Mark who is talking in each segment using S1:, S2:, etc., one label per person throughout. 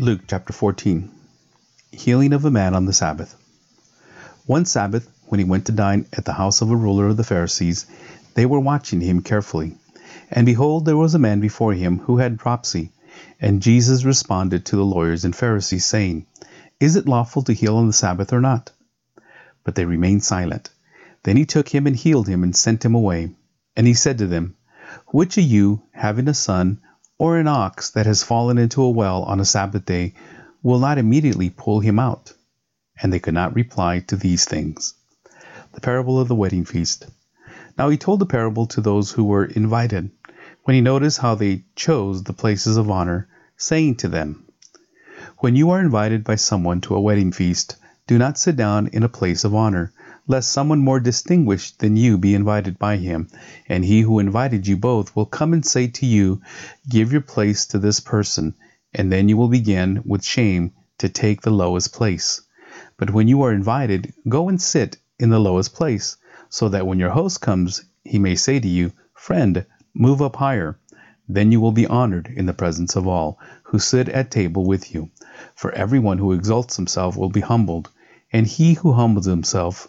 S1: Luke chapter 14 Healing of a man on the Sabbath. One Sabbath, when he went to dine at the house of a ruler of the Pharisees, they were watching him carefully. And behold, there was a man before him who had dropsy. And Jesus responded to the lawyers and Pharisees, saying, Is it lawful to heal on the Sabbath or not? But they remained silent. Then he took him and healed him and sent him away. And he said to them, Which of you, having a son, or an ox that has fallen into a well on a Sabbath day, will not immediately pull him out? And they could not reply to these things. The parable of the wedding feast. Now he told the parable to those who were invited, when he noticed how they chose the places of honor, saying to them, When you are invited by someone to a wedding feast, do not sit down in a place of honor lest someone more distinguished than you be invited by him, and he who invited you both will come and say to you, Give your place to this person, and then you will begin with shame to take the lowest place. But when you are invited, go and sit in the lowest place, so that when your host comes, he may say to you, Friend, move up higher. Then you will be honored in the presence of all who sit at table with you. For everyone who exalts himself will be humbled, and he who humbles himself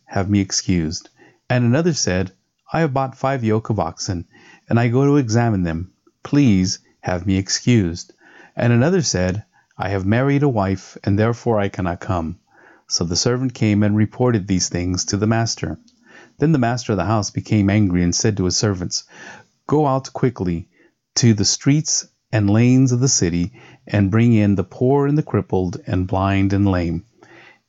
S1: have me excused. And another said, I have bought five yoke of oxen, and I go to examine them. Please have me excused. And another said, I have married a wife, and therefore I cannot come. So the servant came and reported these things to the master. Then the master of the house became angry and said to his servants, Go out quickly to the streets and lanes of the city, and bring in the poor and the crippled, and blind and lame.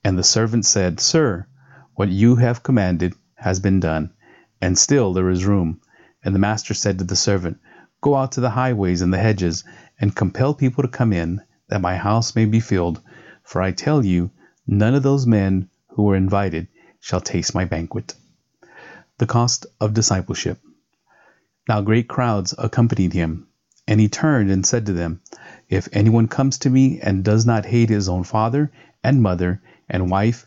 S1: And the servant said, Sir, what you have commanded has been done, and still there is room. And the master said to the servant, Go out to the highways and the hedges, and compel people to come in, that my house may be filled. For I tell you, none of those men who were invited shall taste my banquet. The cost of discipleship. Now great crowds accompanied him, and he turned and said to them, If anyone comes to me and does not hate his own father and mother and wife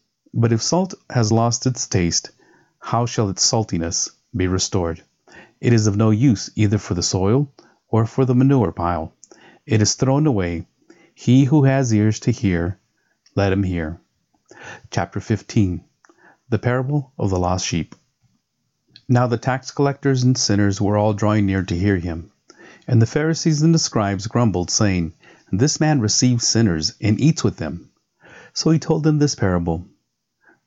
S1: but if salt has lost its taste, how shall its saltiness be restored? It is of no use either for the soil or for the manure pile. It is thrown away. He who has ears to hear, let him hear. Chapter 15 The Parable of the Lost Sheep. Now the tax collectors and sinners were all drawing near to hear him. And the Pharisees and the scribes grumbled, saying, This man receives sinners and eats with them. So he told them this parable.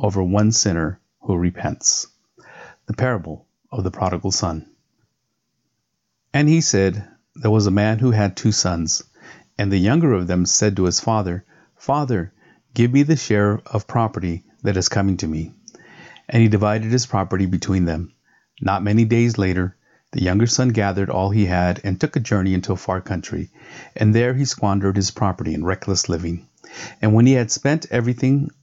S1: over one sinner who repents. The parable of the prodigal son. And he said, There was a man who had two sons. And the younger of them said to his father, Father, give me the share of property that is coming to me. And he divided his property between them. Not many days later, the younger son gathered all he had and took a journey into a far country, and there he squandered his property in reckless living. And when he had spent everything,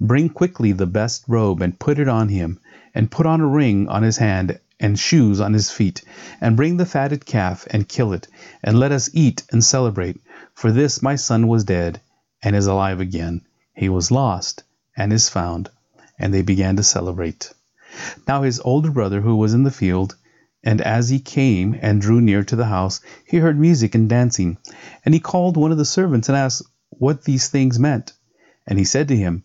S1: Bring quickly the best robe and put it on him, and put on a ring on his hand and shoes on his feet, and bring the fatted calf and kill it, and let us eat and celebrate. For this my son was dead and is alive again. He was lost and is found. And they began to celebrate. Now his older brother, who was in the field, and as he came and drew near to the house, he heard music and dancing. And he called one of the servants and asked what these things meant. And he said to him,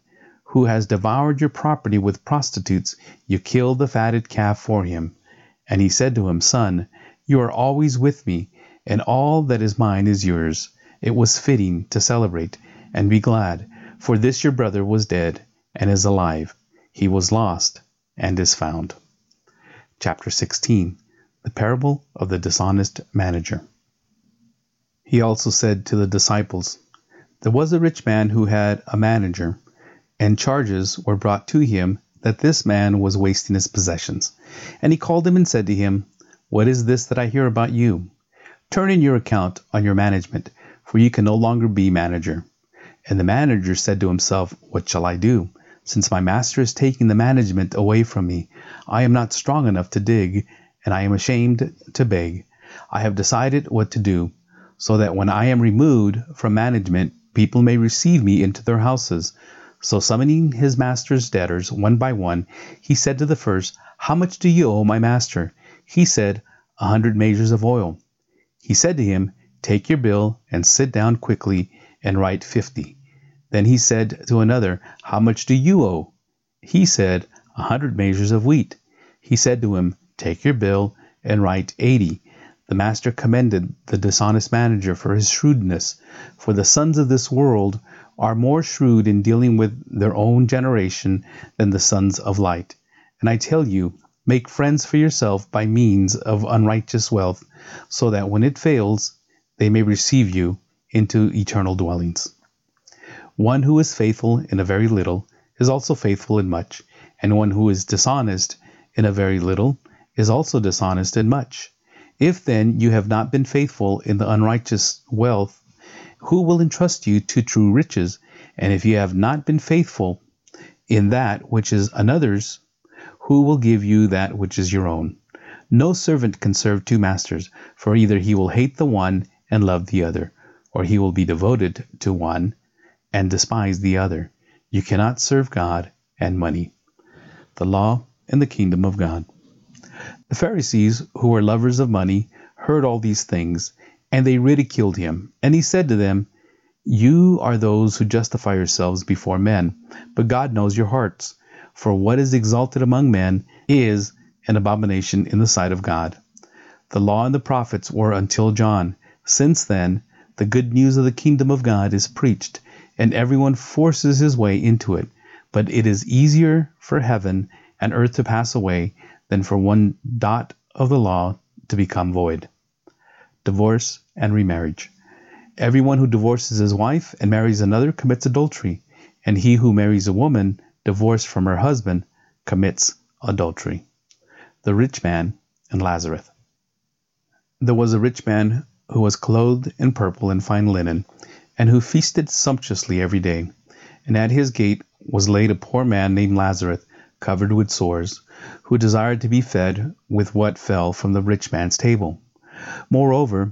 S1: who has devoured your property with prostitutes, you killed the fatted calf for him. And he said to him, Son, you are always with me, and all that is mine is yours. It was fitting to celebrate and be glad, for this your brother was dead and is alive. He was lost and is found. Chapter 16 the parable of the dishonest manager. He also said to the disciples, There was a rich man who had a manager, and charges were brought to him that this man was wasting his possessions. And he called him and said to him, What is this that I hear about you? Turn in your account on your management, for you can no longer be manager. And the manager said to himself, What shall I do? Since my master is taking the management away from me, I am not strong enough to dig and I am ashamed to beg. I have decided what to do, so that when I am removed from management, people may receive me into their houses. So summoning his master's debtors one by one, he said to the first, How much do you owe my master? He said, A hundred measures of oil. He said to him, Take your bill and sit down quickly and write fifty. Then he said to another, How much do you owe? He said, A hundred measures of wheat. He said to him, Take your bill and write eighty. The master commended the dishonest manager for his shrewdness, for the sons of this world are more shrewd in dealing with their own generation than the sons of light. And I tell you, make friends for yourself by means of unrighteous wealth, so that when it fails, they may receive you into eternal dwellings. One who is faithful in a very little is also faithful in much, and one who is dishonest in a very little is also dishonest in much. If then you have not been faithful in the unrighteous wealth, who will entrust you to true riches? And if you have not been faithful in that which is another's, who will give you that which is your own? No servant can serve two masters, for either he will hate the one and love the other, or he will be devoted to one and despise the other. You cannot serve God and money. The law and the kingdom of God. The Pharisees, who were lovers of money, heard all these things, and they ridiculed him. And he said to them, You are those who justify yourselves before men, but God knows your hearts. For what is exalted among men is an abomination in the sight of God. The law and the prophets were until John. Since then, the good news of the kingdom of God is preached, and everyone forces his way into it. But it is easier for heaven and earth to pass away than for one dot of the law to become void. Divorce and remarriage. Everyone who divorces his wife and marries another commits adultery, and he who marries a woman divorced from her husband commits adultery. The rich man and Lazarus. There was a rich man who was clothed in purple and fine linen, and who feasted sumptuously every day. And at his gate was laid a poor man named Lazarus, covered with sores, who desired to be fed with what fell from the rich man's table. Moreover,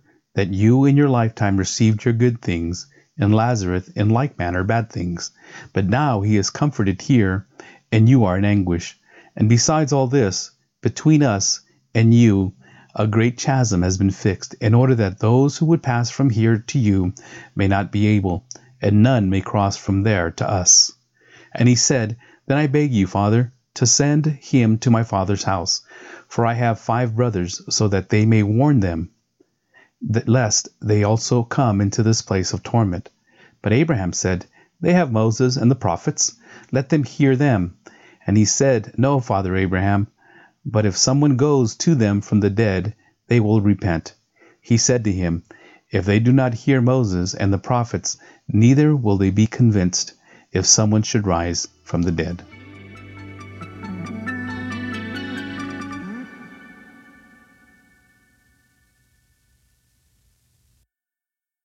S1: that you in your lifetime received your good things, and Lazarus in like manner bad things. But now he is comforted here, and you are in anguish. And besides all this, between us and you a great chasm has been fixed, in order that those who would pass from here to you may not be able, and none may cross from there to us. And he said, Then I beg you, Father, to send him to my father's house, for I have five brothers, so that they may warn them, that lest they also come into this place of torment. But Abraham said, They have Moses and the prophets, let them hear them. And he said, No, Father Abraham, but if someone goes to them from the dead, they will repent. He said to him, If they do not hear Moses and the prophets, neither will they be convinced if someone should rise from the dead.